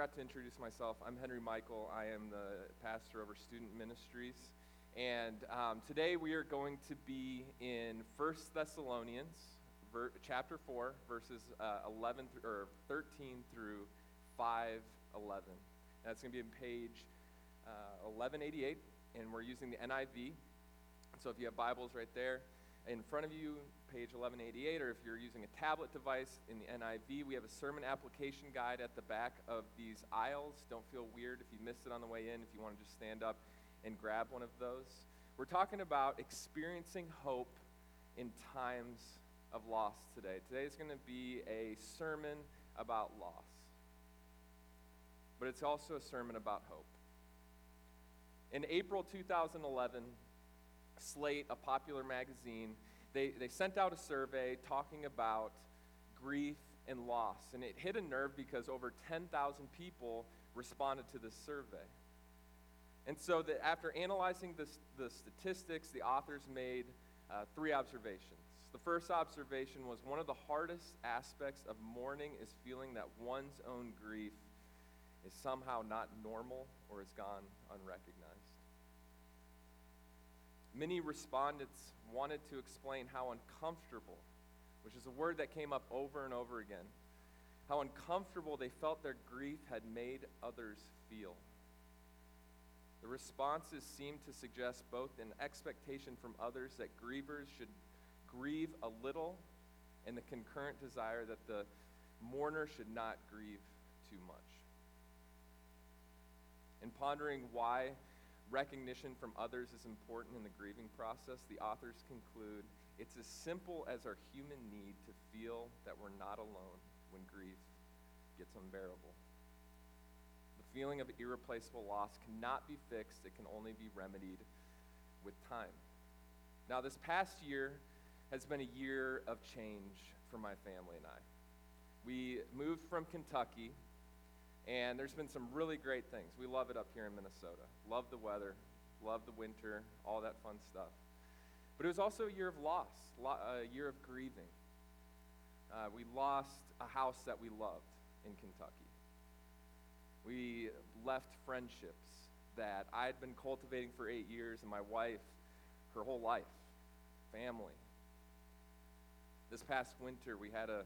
forgot to introduce myself. I'm Henry Michael. I am the pastor over student ministries. And um, today we are going to be in 1 Thessalonians, ver- chapter 4, verses uh, 11 th- or 13 through 511. That's going to be in page uh, 1188, and we're using the NIV. So if you have Bibles right there in front of you, page 1188, or if you're using a tablet device in the NIV, we have a sermon application guide at the back of these aisles. Don't feel weird if you missed it on the way in, if you want to just stand up and grab one of those. We're talking about experiencing hope in times of loss today. Today is going to be a sermon about loss, but it's also a sermon about hope. In April 2011, Slate, a popular magazine, they, they sent out a survey talking about grief and loss. And it hit a nerve because over 10,000 people responded to this survey. And so after analyzing this, the statistics, the authors made uh, three observations. The first observation was one of the hardest aspects of mourning is feeling that one's own grief is somehow not normal or has gone unrecognized. Many respondents wanted to explain how uncomfortable, which is a word that came up over and over again, how uncomfortable they felt their grief had made others feel. The responses seemed to suggest both an expectation from others that grievers should grieve a little and the concurrent desire that the mourner should not grieve too much. In pondering why recognition from others is important in the grieving process, the authors conclude it's as simple as our human need to feel that we're not alone when grief gets unbearable. The feeling of irreplaceable loss cannot be fixed, it can only be remedied with time. Now, this past year has been a year of change for my family and I. We moved from Kentucky and there's been some really great things. We love it up here in Minnesota. Love the weather, love the winter, all that fun stuff. But it was also a year of loss, a year of grieving. Uh, we lost a house that we loved in Kentucky. We left friendships that I had been cultivating for eight years, and my wife, her whole life, family. This past winter, we had a,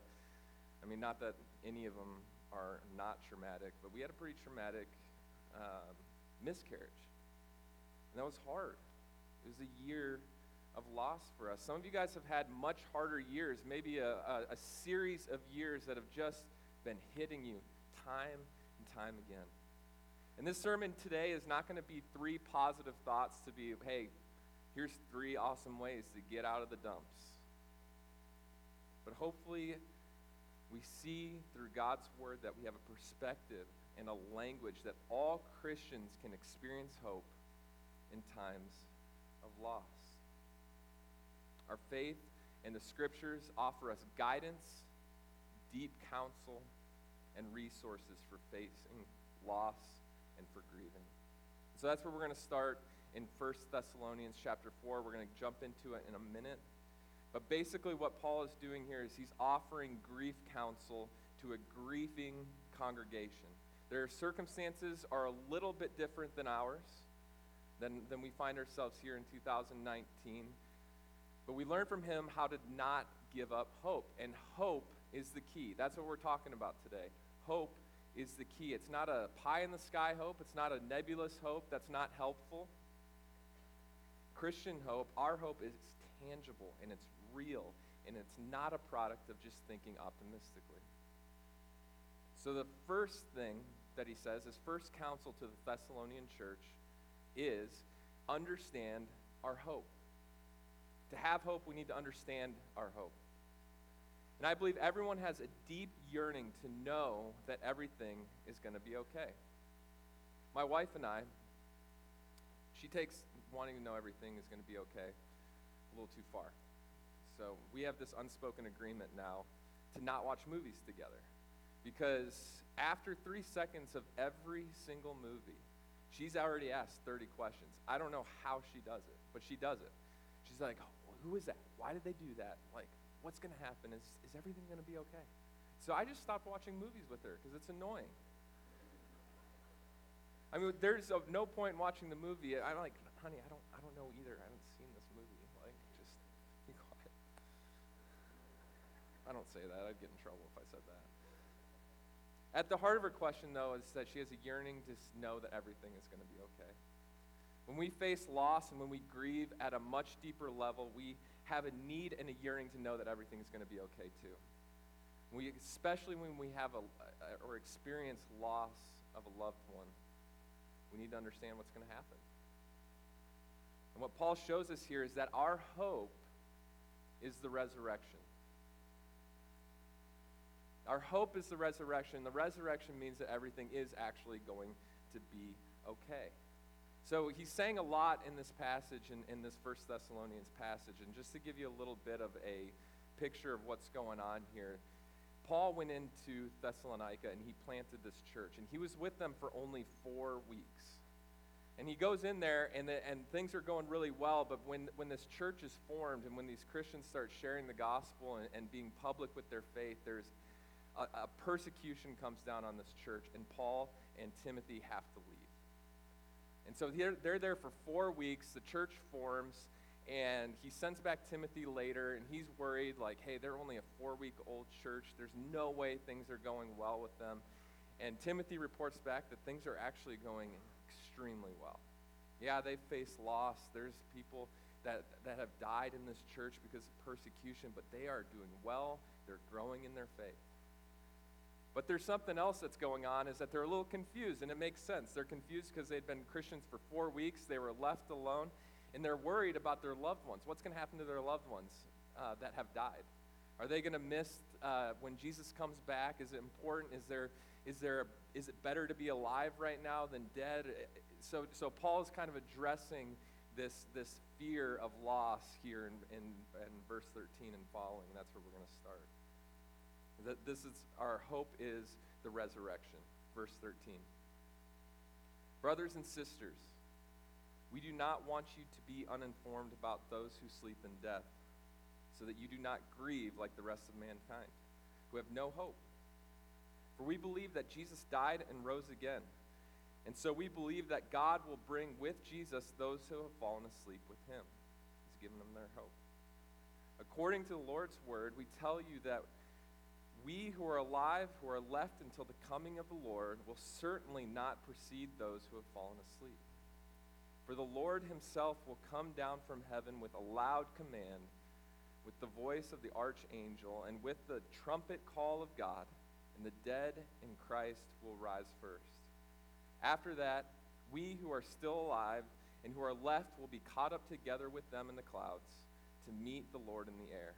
I mean, not that any of them are not traumatic, but we had a pretty traumatic um, miscarriage. And that was hard. It was a year of loss for us. Some of you guys have had much harder years, maybe a, a, a series of years that have just been hitting you time and time again. And this sermon today is not going to be three positive thoughts to be, hey, here's three awesome ways to get out of the dumps. But hopefully, we see through God's word that we have a perspective and a language that all Christians can experience hope in times of loss. Our faith and the scriptures offer us guidance, deep counsel, and resources for facing loss and for grieving. So that's where we're going to start in 1 Thessalonians chapter 4. We're going to jump into it in a minute. But basically, what Paul is doing here is he's offering grief counsel to a grieving congregation. Their circumstances are a little bit different than ours, than, than we find ourselves here in 2019. But we learn from him how to not give up hope. And hope is the key. That's what we're talking about today. Hope is the key. It's not a pie in the sky hope, it's not a nebulous hope that's not helpful. Christian hope, our hope is tangible and it's real and it's not a product of just thinking optimistically. So, the first thing that he says, his first counsel to the Thessalonian church is understand our hope. To have hope, we need to understand our hope. And I believe everyone has a deep yearning to know that everything is going to be okay. My wife and I, she takes wanting to know everything is going to be okay a little too far. So we have this unspoken agreement now to not watch movies together. Because after three seconds of every single movie, she's already asked 30 questions. I don't know how she does it, but she does it. She's like, oh, who is that? Why did they do that? Like, what's going to happen? Is, is everything going to be okay? So I just stopped watching movies with her because it's annoying. I mean, there's no point in watching the movie. I'm like, honey, I don't, I don't know either. I haven't seen this movie. Like, just be quiet. I don't say that. I'd get in trouble if I said that. At the heart of her question, though, is that she has a yearning to know that everything is going to be okay. When we face loss and when we grieve at a much deeper level, we have a need and a yearning to know that everything is going to be okay too. We, especially when we have a, or experience loss of a loved one, we need to understand what's going to happen. And what Paul shows us here is that our hope is the resurrection. Our hope is the resurrection. The resurrection means that everything is actually going to be okay. So he's saying a lot in this passage, in, in this First Thessalonians passage. And just to give you a little bit of a picture of what's going on here, Paul went into Thessalonica and he planted this church. And he was with them for only four weeks. And he goes in there, and, the, and things are going really well. But when, when this church is formed and when these Christians start sharing the gospel and, and being public with their faith, there's a, a persecution comes down on this church, and Paul and Timothy have to leave. And so they're, they're there for four weeks. The church forms, and he sends back Timothy later, and he's worried, like, hey, they're only a four week old church. There's no way things are going well with them. And Timothy reports back that things are actually going extremely well. Yeah, they face loss. There's people that, that have died in this church because of persecution, but they are doing well. They're growing in their faith. But there's something else that's going on is that they're a little confused, and it makes sense. They're confused because they'd been Christians for four weeks, they were left alone, and they're worried about their loved ones. What's going to happen to their loved ones uh, that have died? Are they going to miss uh, when Jesus comes back? Is it important? Is there, is there, is it better to be alive right now than dead? So, so Paul is kind of addressing this, this fear of loss here in, in, in verse 13 and following. That's where we're going to start. That this is our hope is the resurrection. Verse 13. Brothers and sisters, we do not want you to be uninformed about those who sleep in death, so that you do not grieve like the rest of mankind, who have no hope. For we believe that Jesus died and rose again. And so we believe that God will bring with Jesus those who have fallen asleep with him. He's given them their hope. According to the Lord's word, we tell you that we who are alive, who are left until the coming of the Lord, will certainly not precede those who have fallen asleep. For the Lord himself will come down from heaven with a loud command, with the voice of the archangel, and with the trumpet call of God, and the dead in Christ will rise first. After that, we who are still alive and who are left will be caught up together with them in the clouds to meet the Lord in the air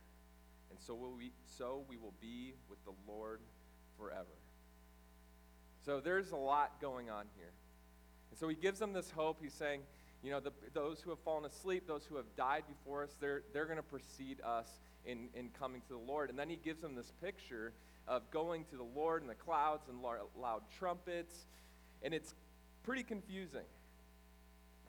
and so will we so we will be with the Lord forever. So there's a lot going on here. And so he gives them this hope. He's saying, you know, the, those who have fallen asleep, those who have died before us, they're, they're going to precede us in, in coming to the Lord. And then he gives them this picture of going to the Lord in the clouds and loud trumpets. And it's pretty confusing.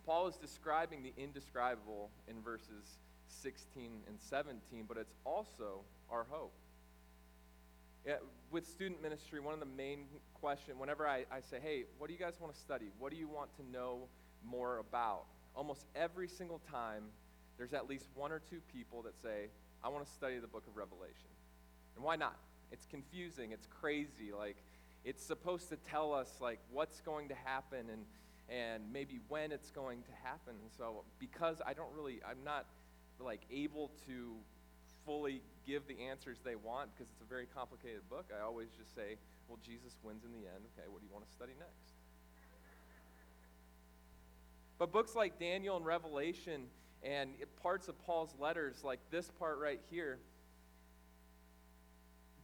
Paul is describing the indescribable in verses 16 and 17, but it's also our hope. Yeah, with student ministry, one of the main questions, whenever I, I say, hey, what do you guys want to study? What do you want to know more about? Almost every single time, there's at least one or two people that say, I want to study the book of Revelation. And why not? It's confusing, it's crazy. Like, it's supposed to tell us, like, what's going to happen and, and maybe when it's going to happen. And so, because I don't really, I'm not like able to fully give the answers they want because it's a very complicated book, I always just say, well, Jesus wins in the end. Okay, what do you want to study next? But books like Daniel and Revelation and parts of Paul's letters, like this part right here,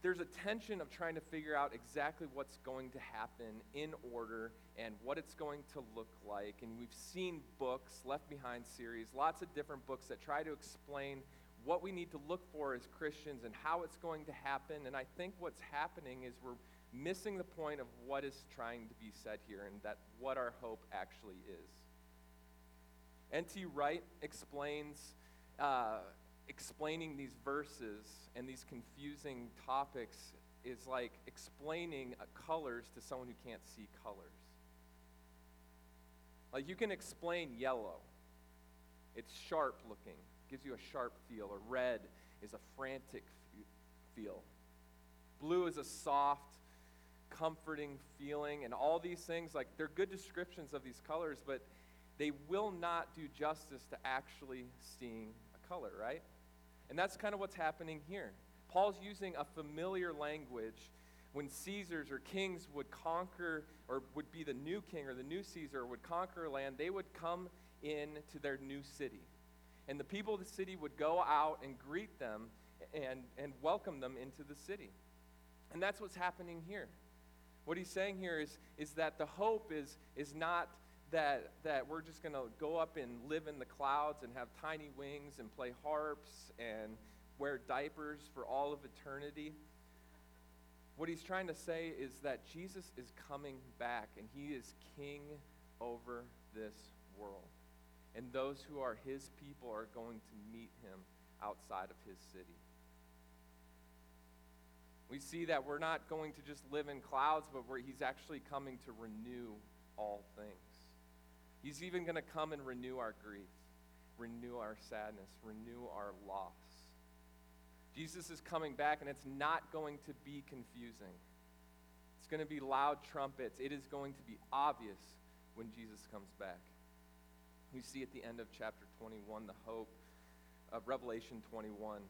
there's a tension of trying to figure out exactly what's going to happen in order and what it's going to look like. And we've seen books, Left Behind series, lots of different books that try to explain what we need to look for as Christians and how it's going to happen. And I think what's happening is we're missing the point of what is trying to be said here and that what our hope actually is. N.T. Wright explains. Uh, explaining these verses and these confusing topics is like explaining uh, colors to someone who can't see colors. Like you can explain yellow. It's sharp looking, gives you a sharp feel. Or red is a frantic feel. Blue is a soft, comforting feeling. And all these things, like, they're good descriptions of these colors, but they will not do justice to actually seeing a color, right? And that's kind of what's happening here. Paul's using a familiar language when Caesars or kings would conquer, or would be the new king or the new Caesar would conquer land, they would come in to their new city. And the people of the city would go out and greet them and, and welcome them into the city. And that's what's happening here. What he's saying here is, is that the hope is, is not that, that we're just going to go up and live in the clouds and have tiny wings and play harps and wear diapers for all of eternity. What he's trying to say is that Jesus is coming back and he is king over this world. And those who are his people are going to meet him outside of his city. We see that we're not going to just live in clouds, but he's actually coming to renew all things. He's even going to come and renew our grief, renew our sadness, renew our loss. Jesus is coming back, and it's not going to be confusing. It's going to be loud trumpets. It is going to be obvious when Jesus comes back. We see at the end of chapter 21 the hope of Revelation 21,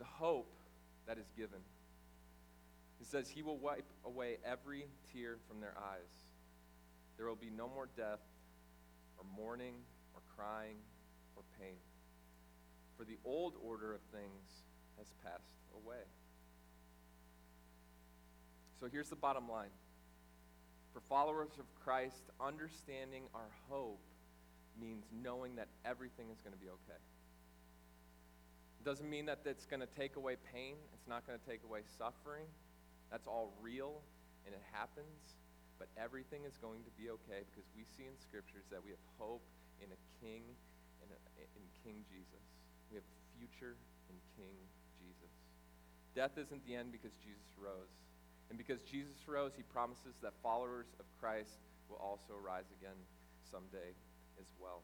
the hope that is given. It says, He will wipe away every tear from their eyes. There will be no more death, or mourning, or crying, or pain. For the old order of things has passed away. So here's the bottom line. For followers of Christ, understanding our hope means knowing that everything is going to be okay. It doesn't mean that it's going to take away pain, it's not going to take away suffering. That's all real and it happens, but everything is going to be okay because we see in scriptures that we have hope in a king in, a, in King Jesus. We have a future in King Jesus. Death isn't the end because Jesus rose. And because Jesus rose, he promises that followers of Christ will also rise again someday as well.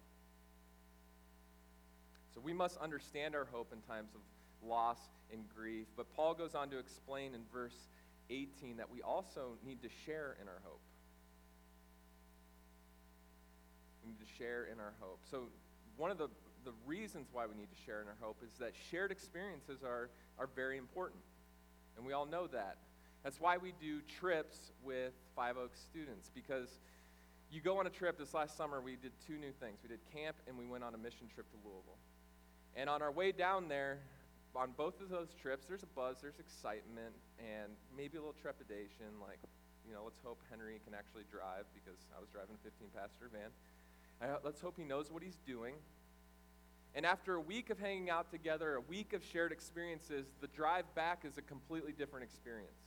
So we must understand our hope in times of loss and grief. But Paul goes on to explain in verse 18 that we also need to share in our hope. We need to share in our hope. So, one of the, the reasons why we need to share in our hope is that shared experiences are, are very important. And we all know that. That's why we do trips with Five Oaks students, because you go on a trip. This last summer, we did two new things. We did camp, and we went on a mission trip to Louisville. And on our way down there, on both of those trips, there's a buzz, there's excitement, and maybe a little trepidation. Like, you know, let's hope Henry can actually drive because I was driving a 15 passenger van. I, uh, let's hope he knows what he's doing. And after a week of hanging out together, a week of shared experiences, the drive back is a completely different experience.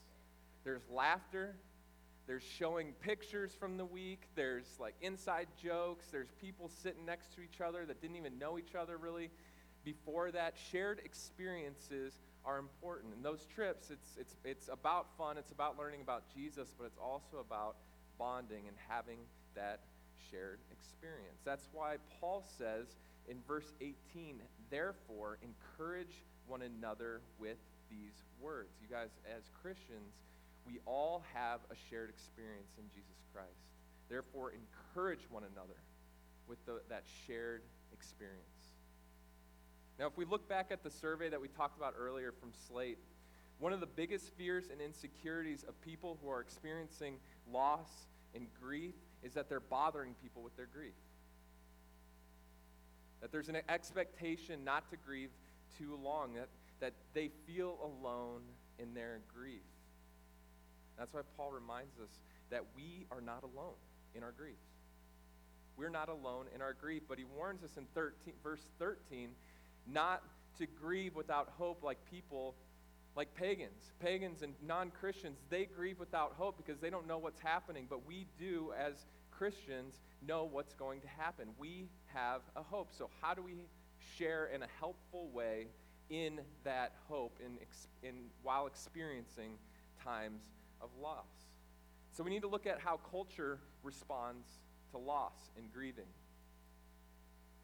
There's laughter, there's showing pictures from the week, there's like inside jokes, there's people sitting next to each other that didn't even know each other really before that. Shared experiences are important. And those trips, it's, it's, it's about fun, it's about learning about Jesus, but it's also about bonding and having that shared experience. That's why Paul says in verse 18, therefore, encourage one another with these words. You guys, as Christians, we all have a shared experience in Jesus Christ. Therefore, encourage one another with the, that shared experience. Now, if we look back at the survey that we talked about earlier from Slate, one of the biggest fears and insecurities of people who are experiencing loss and grief is that they're bothering people with their grief. That there's an expectation not to grieve too long, that, that they feel alone in their grief. That's why Paul reminds us that we are not alone in our grief. We're not alone in our grief, but he warns us in 13, verse 13 not to grieve without hope like people like pagans. Pagans and non Christians, they grieve without hope because they don't know what's happening. But we do, as Christians, know what's going to happen. We have a hope. So, how do we share in a helpful way in that hope in, in, while experiencing times of loss? So, we need to look at how culture responds to loss and grieving.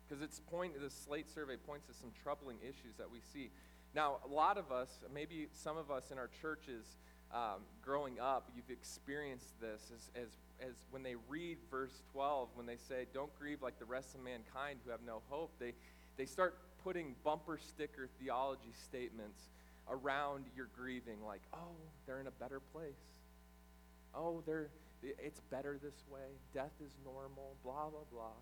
Because it's point the slate survey points to some troubling issues that we see. Now, a lot of us, maybe some of us in our churches, um, growing up, you've experienced this as, as, as when they read verse 12, when they say, Don't grieve like the rest of mankind who have no hope, they, they start putting bumper sticker theology statements around your grieving, like, Oh, they're in a better place. Oh, they're, it's better this way. Death is normal, blah, blah, blah.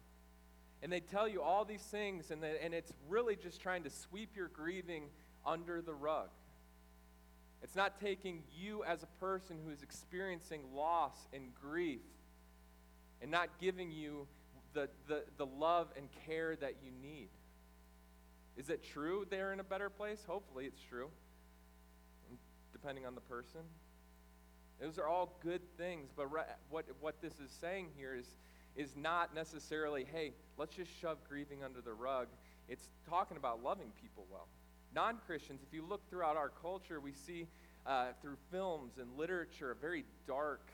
And they tell you all these things, and, and it's really just trying to sweep your grieving under the rug. It's not taking you as a person who is experiencing loss and grief and not giving you the, the, the love and care that you need. Is it true they're in a better place? Hopefully it's true, depending on the person. Those are all good things, but what, what this is saying here is, is not necessarily, hey, let's just shove grieving under the rug. It's talking about loving people well. Non Christians, if you look throughout our culture, we see uh, through films and literature a very dark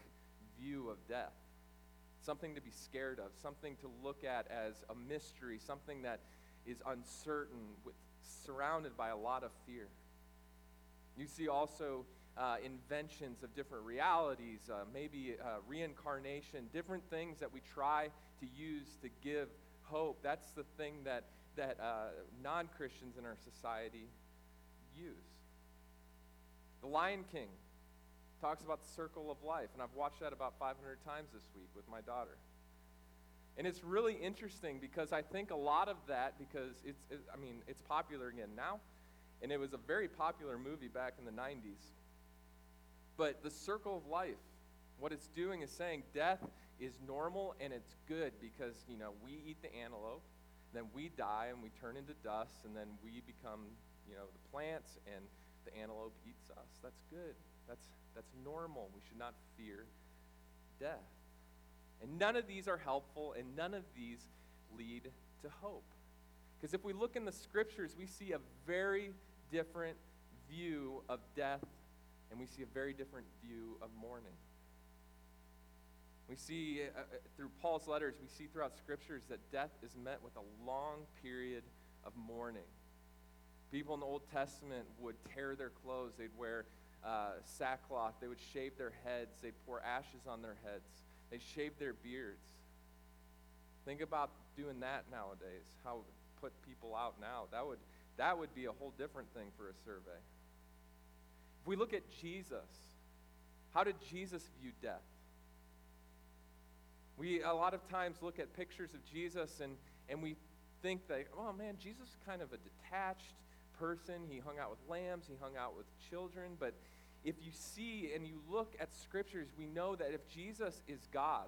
view of death. Something to be scared of, something to look at as a mystery, something that is uncertain, with, surrounded by a lot of fear. You see also uh, inventions of different realities, uh, maybe uh, reincarnation, different things that we try to use to give hope. That's the thing that, that uh, non Christians in our society use. The Lion King talks about the circle of life, and I've watched that about 500 times this week with my daughter. And it's really interesting because I think a lot of that, because it's, it, I mean, it's popular again now, and it was a very popular movie back in the 90s. But the circle of life, what it's doing is saying death is normal and it's good because, you know, we eat the antelope, then we die and we turn into dust, and then we become, you know, the plants and the antelope eats us. That's good. That's, that's normal. We should not fear death. And none of these are helpful, and none of these lead to hope. Because if we look in the scriptures, we see a very different view of death and we see a very different view of mourning. We see uh, uh, through Paul's letters, we see throughout scriptures that death is met with a long period of mourning. People in the Old Testament would tear their clothes, they'd wear uh, sackcloth, they would shave their heads, they'd pour ashes on their heads, they shave their beards. Think about doing that nowadays. How put people out now? That would that would be a whole different thing for a survey. If we look at Jesus, how did Jesus view death? We a lot of times look at pictures of Jesus and, and we think that, oh man, Jesus is kind of a detached person. He hung out with lambs, he hung out with children. But if you see and you look at scriptures, we know that if Jesus is God,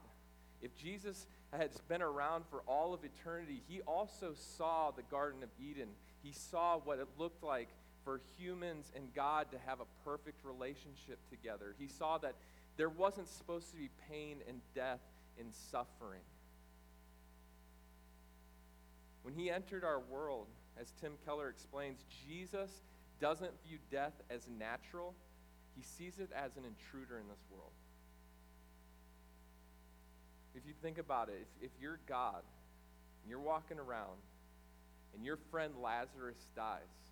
if Jesus has been around for all of eternity, he also saw the Garden of Eden. He saw what it looked like for humans and God to have a perfect relationship together. He saw that there wasn't supposed to be pain and death and suffering. When he entered our world, as Tim Keller explains, Jesus doesn't view death as natural, he sees it as an intruder in this world. If you think about it, if, if you're God and you're walking around and your friend Lazarus dies,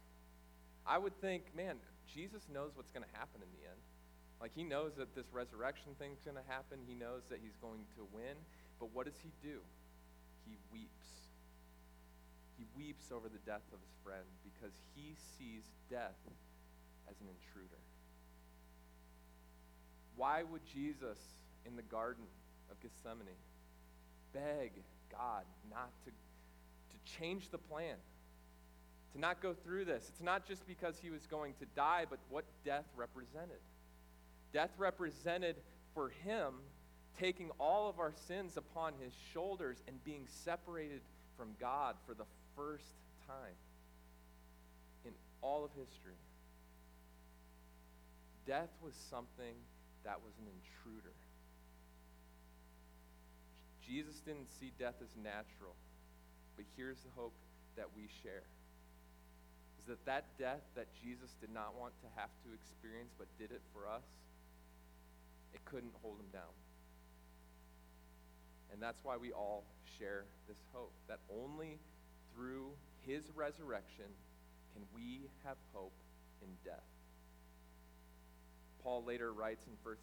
I would think, man, Jesus knows what's going to happen in the end. Like, he knows that this resurrection thing's going to happen. He knows that he's going to win. But what does he do? He weeps. He weeps over the death of his friend because he sees death as an intruder. Why would Jesus in the Garden of Gethsemane beg God not to, to change the plan? To not go through this. It's not just because he was going to die, but what death represented. Death represented for him taking all of our sins upon his shoulders and being separated from God for the first time in all of history. Death was something that was an intruder. Jesus didn't see death as natural, but here's the hope that we share is that that death that Jesus did not want to have to experience but did it for us, it couldn't hold him down. And that's why we all share this hope that only through his resurrection can we have hope in death. Paul later writes in 1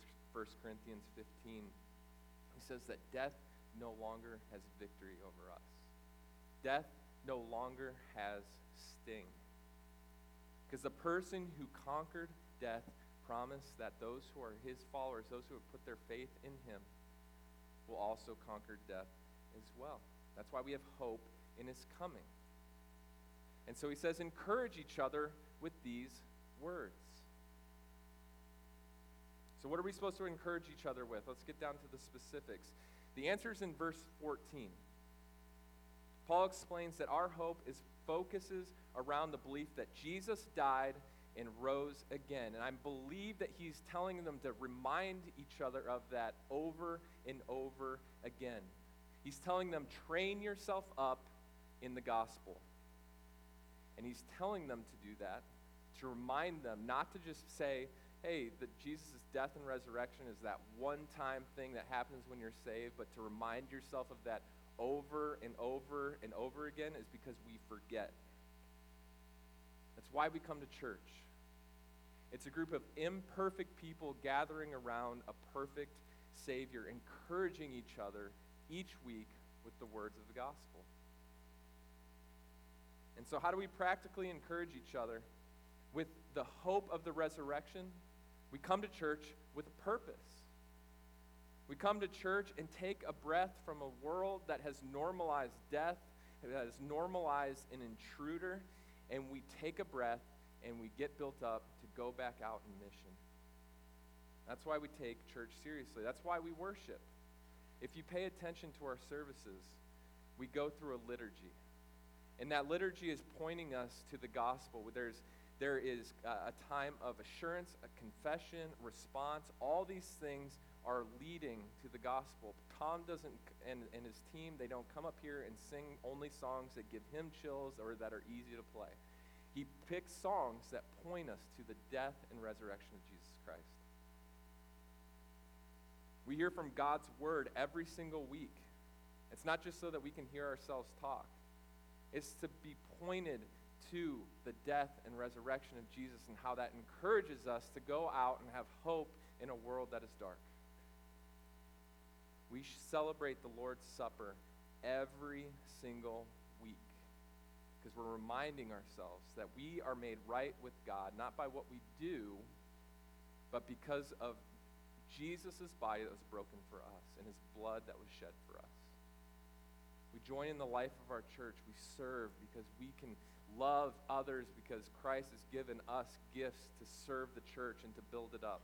Corinthians 15, he says that death no longer has victory over us. Death no longer has sting. Because the person who conquered death promised that those who are his followers, those who have put their faith in him, will also conquer death as well. That's why we have hope in his coming. And so he says, encourage each other with these words. So, what are we supposed to encourage each other with? Let's get down to the specifics. The answer is in verse 14. Paul explains that our hope is focuses around the belief that Jesus died and rose again. And I believe that he's telling them to remind each other of that over and over again. He's telling them, train yourself up in the gospel. And he's telling them to do that, to remind them not to just say, hey, that Jesus' death and resurrection is that one time thing that happens when you're saved, but to remind yourself of that over and over and over again is because we forget. That's why we come to church. It's a group of imperfect people gathering around a perfect Savior, encouraging each other each week with the words of the gospel. And so, how do we practically encourage each other? With the hope of the resurrection, we come to church with a purpose. We come to church and take a breath from a world that has normalized death, that has normalized an intruder, and we take a breath and we get built up to go back out in mission. That's why we take church seriously. That's why we worship. If you pay attention to our services, we go through a liturgy. And that liturgy is pointing us to the gospel. There's, there is a time of assurance, a confession, response. All these things are leading to the gospel. Tom doesn't, and, and his team, they don't come up here and sing only songs that give him chills or that are easy to play. He picks songs that point us to the death and resurrection of Jesus Christ. We hear from God's word every single week. It's not just so that we can hear ourselves talk, it's to be pointed to the death and resurrection of Jesus and how that encourages us to go out and have hope in a world that is dark. We celebrate the Lord's Supper every single week because we're reminding ourselves that we are made right with God not by what we do, but because of Jesus' body that was broken for us and his blood that was shed for us. We join in the life of our church. We serve because we can love others because Christ has given us gifts to serve the church and to build it up,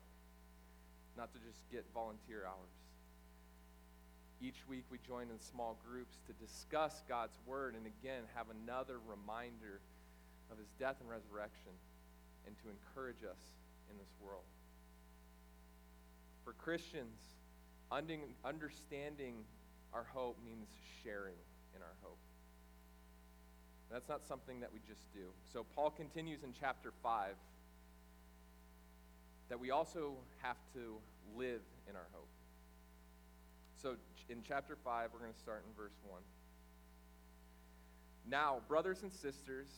not to just get volunteer hours. Each week we join in small groups to discuss God's word and again have another reminder of his death and resurrection and to encourage us in this world. For Christians, understanding our hope means sharing in our hope. That's not something that we just do. So Paul continues in chapter 5 that we also have to live in our hope. So in chapter 5, we're going to start in verse 1. Now, brothers and sisters,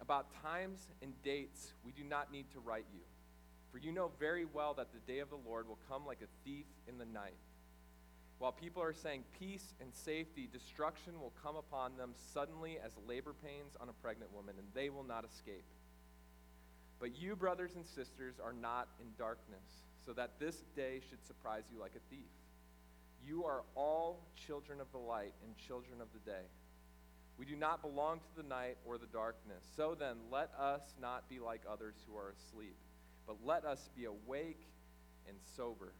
about times and dates we do not need to write you, for you know very well that the day of the Lord will come like a thief in the night. While people are saying peace and safety, destruction will come upon them suddenly as labor pains on a pregnant woman, and they will not escape. But you, brothers and sisters, are not in darkness, so that this day should surprise you like a thief. You are all children of the light and children of the day. We do not belong to the night or the darkness. So then, let us not be like others who are asleep, but let us be awake and sober.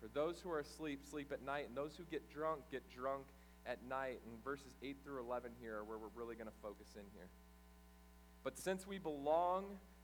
For those who are asleep, sleep at night, and those who get drunk, get drunk at night. And verses 8 through 11 here are where we're really going to focus in here. But since we belong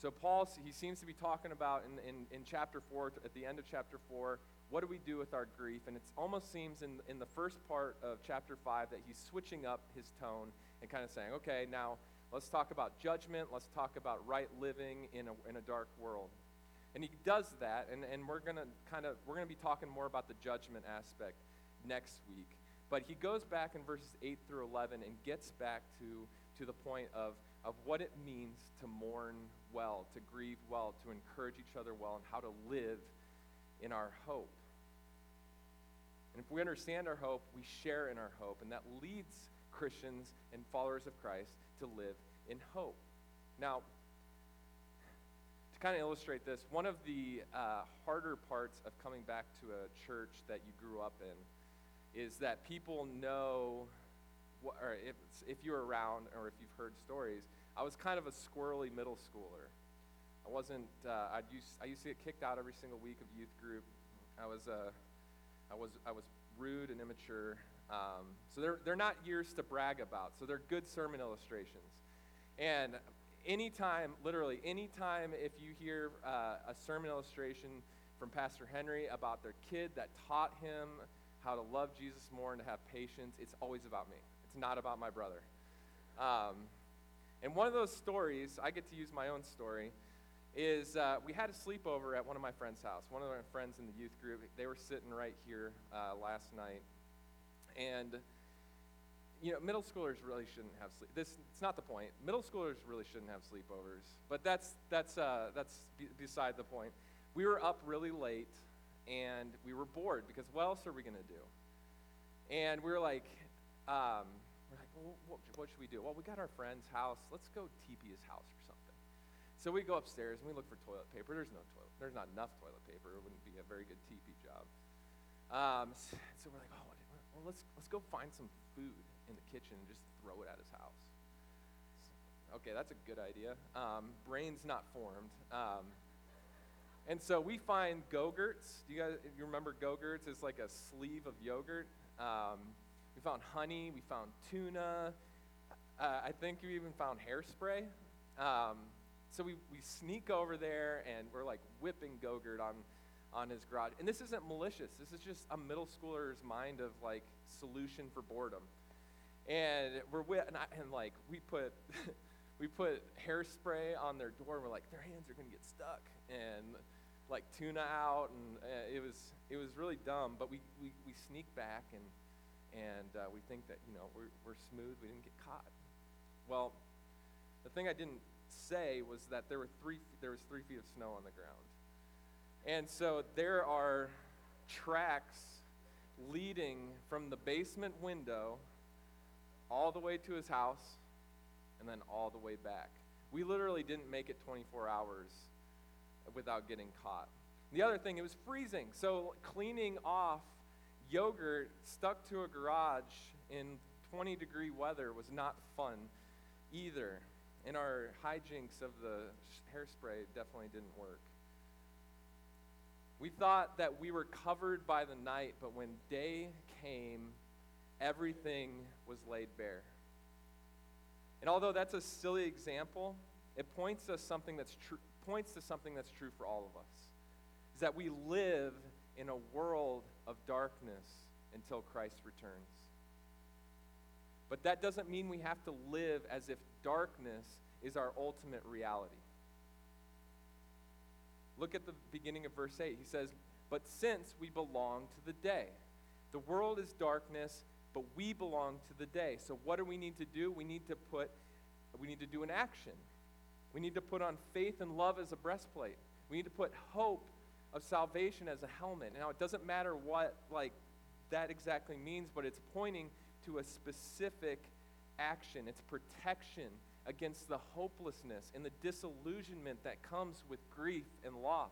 So, Paul, he seems to be talking about in, in, in chapter 4, at the end of chapter 4, what do we do with our grief? And it almost seems in, in the first part of chapter 5 that he's switching up his tone and kind of saying, okay, now let's talk about judgment, let's talk about right living in a, in a dark world. And he does that, and, and we're going to kind of, we're to be talking more about the judgment aspect next week. But he goes back in verses 8 through 11 and gets back to, to the point of, of what it means to mourn well, to grieve well, to encourage each other well, and how to live in our hope. And if we understand our hope, we share in our hope, and that leads Christians and followers of Christ to live in hope. Now, to kind of illustrate this, one of the uh, harder parts of coming back to a church that you grew up in is that people know, or if, if you're around or if you've heard stories, I was kind of a squirrely middle schooler. I wasn't, uh, I'd used, I used to get kicked out every single week of youth group. I was, uh, I was, I was rude and immature. Um, so they're, they're not years to brag about. So they're good sermon illustrations. And anytime, literally, anytime if you hear uh, a sermon illustration from Pastor Henry about their kid that taught him how to love Jesus more and to have patience, it's always about me. It's not about my brother. Um, and one of those stories, I get to use my own story, is uh, we had a sleepover at one of my friend's house. One of my friends in the youth group, they were sitting right here uh, last night. And, you know, middle schoolers really shouldn't have sleep. This, it's not the point. Middle schoolers really shouldn't have sleepovers. But that's, that's, uh, that's beside the point. We were up really late and we were bored because what else are we going to do? And we were like, um, we're like, well, what, what, should we do? Well, we got our friend's house. Let's go TP his house or something. So we go upstairs and we look for toilet paper. There's no toilet. There's not enough toilet paper. It wouldn't be a very good TP job. Um, so we're like, oh, well, let's let's go find some food in the kitchen and just throw it at his house. Okay, that's a good idea. Um, brain's not formed. Um, and so we find Go-Gurts. Do you guys you remember Go-Gurts? It's like a sleeve of yogurt. Um, we found honey. We found tuna. Uh, I think we even found hairspray. Um, so we, we sneak over there and we're like whipping Go-Gurt on, on his garage. And this isn't malicious. This is just a middle schooler's mind of like solution for boredom. And we're with, and, I, and like we put we put hairspray on their door. And we're like their hands are gonna get stuck. And like tuna out, and uh, it was it was really dumb. But we, we, we sneak back, and and uh, we think that you know we're we're smooth. We didn't get caught. Well, the thing I didn't say was that there were three there was three feet of snow on the ground, and so there are tracks leading from the basement window all the way to his house, and then all the way back. We literally didn't make it 24 hours without getting caught. The other thing, it was freezing. So cleaning off yogurt stuck to a garage in 20 degree weather was not fun either. And our hijinks of the hairspray definitely didn't work. We thought that we were covered by the night, but when day came, everything was laid bare. And although that's a silly example, it points us something that's true points to something that's true for all of us is that we live in a world of darkness until Christ returns. But that doesn't mean we have to live as if darkness is our ultimate reality. Look at the beginning of verse 8. He says, But since we belong to the day, the world is darkness, but we belong to the day. So what do we need to do? We need to put, we need to do an action. We need to put on faith and love as a breastplate. We need to put hope of salvation as a helmet. Now, it doesn't matter what like that exactly means, but it's pointing to a specific action. It's protection against the hopelessness and the disillusionment that comes with grief and loss.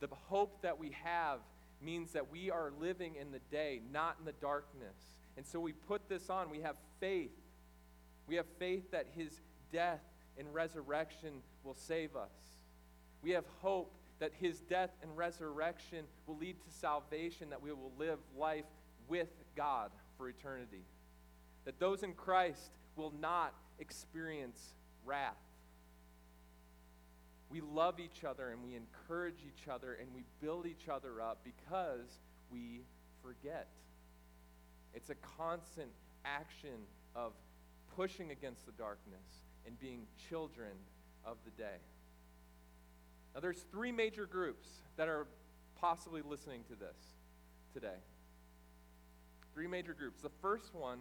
The hope that we have means that we are living in the day, not in the darkness. And so we put this on. We have faith. We have faith that his death and resurrection will save us. We have hope that his death and resurrection will lead to salvation, that we will live life with God for eternity. That those in Christ will not experience wrath. We love each other and we encourage each other and we build each other up because we forget. It's a constant action of pushing against the darkness and being children of the day. Now, there's three major groups that are possibly listening to this today. Three major groups. The first one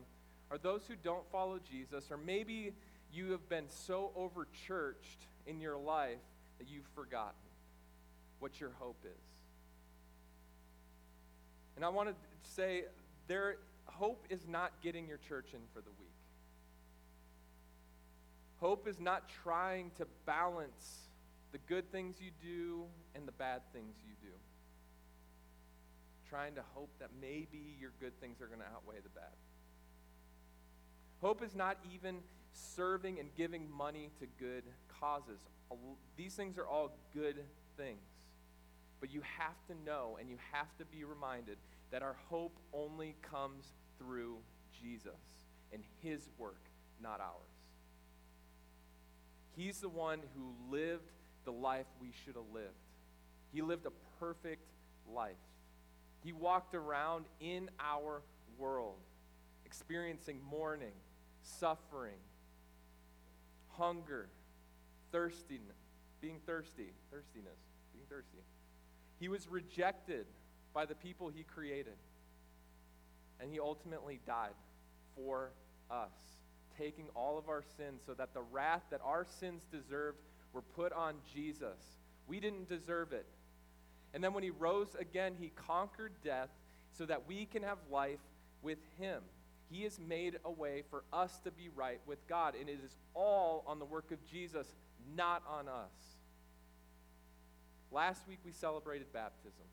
are those who don't follow Jesus, or maybe you have been so over churched in your life that you've forgotten what your hope is. And I want to say their hope is not getting your church in for the week. Hope is not trying to balance the good things you do and the bad things you do. Trying to hope that maybe your good things are going to outweigh the bad. Hope is not even serving and giving money to good causes. These things are all good things. But you have to know and you have to be reminded that our hope only comes through Jesus and his work, not ours. He's the one who lived the life we should have lived. He lived a perfect life. He walked around in our world, experiencing mourning, suffering, hunger, thirstiness, being thirsty, thirstiness, being thirsty. He was rejected by the people he created. And he ultimately died for us, taking all of our sins so that the wrath that our sins deserved were put on Jesus. We didn't deserve it. And then when he rose again, he conquered death so that we can have life with him. He has made a way for us to be right with God, and it is all on the work of Jesus, not on us. Last week we celebrated baptism.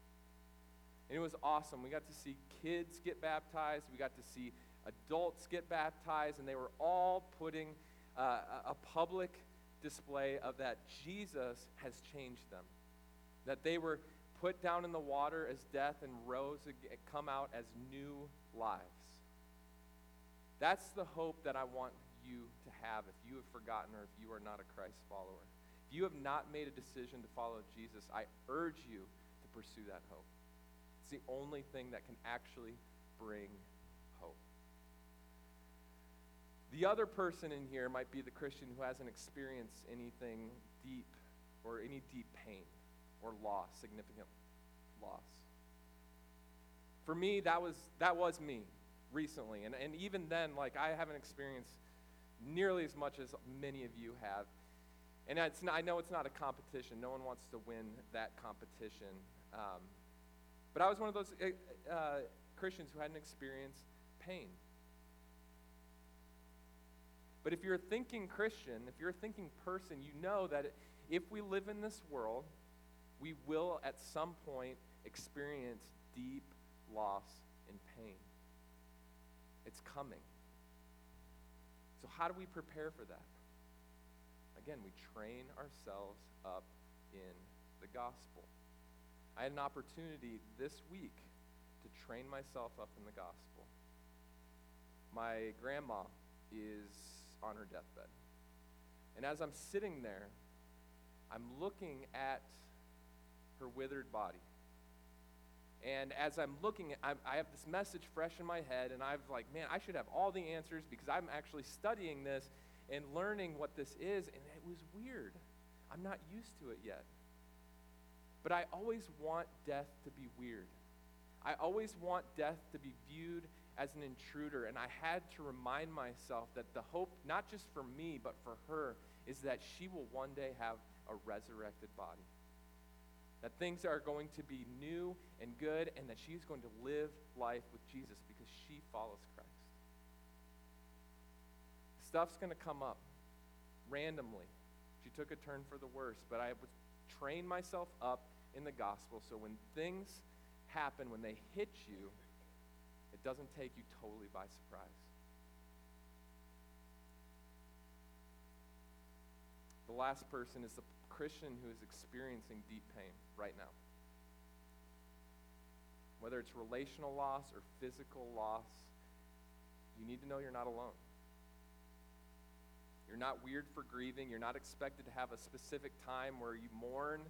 And it was awesome. We got to see kids get baptized, we got to see adults get baptized, and they were all putting uh, a public display of that Jesus has changed them. That they were put down in the water as death and rose, come out as new lives. That's the hope that I want you to have if you have forgotten or if you are not a Christ follower. If you have not made a decision to follow Jesus, I urge you to pursue that hope. It's the only thing that can actually bring hope. The other person in here might be the Christian who hasn't experienced anything deep or any deep pain or loss, significant loss. For me, that was, that was me recently. And, and even then, like, I haven't experienced nearly as much as many of you have. And it's not, I know it's not a competition. No one wants to win that competition. Um, but I was one of those uh, uh, Christians who hadn't experienced pain. But if you're a thinking Christian, if you're a thinking person, you know that if we live in this world, we will at some point experience deep loss and pain. It's coming. So, how do we prepare for that? Again, we train ourselves up in the gospel. I had an opportunity this week to train myself up in the gospel. My grandma is on her deathbed. And as I'm sitting there, I'm looking at her withered body. And as I'm looking, I'm, i have this message fresh in my head, and I'm like, man, I should have all the answers because I'm actually studying this and learning what this is. And it was weird. I'm not used to it yet. But I always want death to be weird. I always want death to be viewed as an intruder. And I had to remind myself that the hope, not just for me, but for her, is that she will one day have a resurrected body that things are going to be new and good, and that she's going to live life with Jesus because she follows Christ. Stuff's going to come up randomly. She took a turn for the worse, but I would train myself up in the gospel so when things happen, when they hit you, it doesn't take you totally by surprise. The last person is the Christian who is experiencing deep pain right now. whether it's relational loss or physical loss, you need to know you're not alone. You're not weird for grieving. You're not expected to have a specific time where you mourn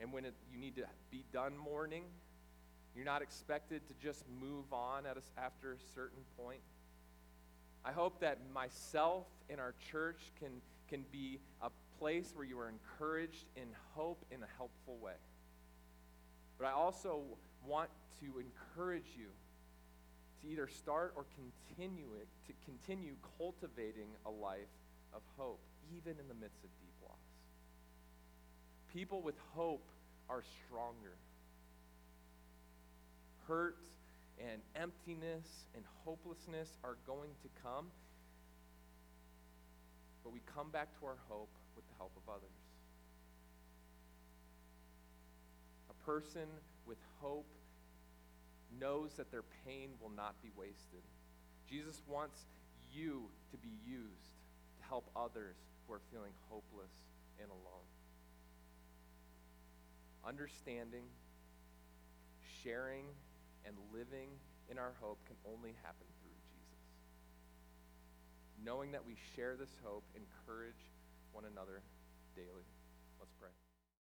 and when it, you need to be done mourning. You're not expected to just move on at a, after a certain point. I hope that myself and our church can, can be a place where you are encouraged in hope in a helpful way. But I also want to encourage you to either start or continue it, to continue cultivating a life of hope, even in the midst of deep loss. People with hope are stronger. Hurt and emptiness and hopelessness are going to come, but we come back to our hope with the help of others. A person with hope knows that their pain will not be wasted. Jesus wants you to be used to help others who are feeling hopeless and alone. Understanding, sharing, and living in our hope can only happen through Jesus. Knowing that we share this hope, encourage one another daily. Let's pray.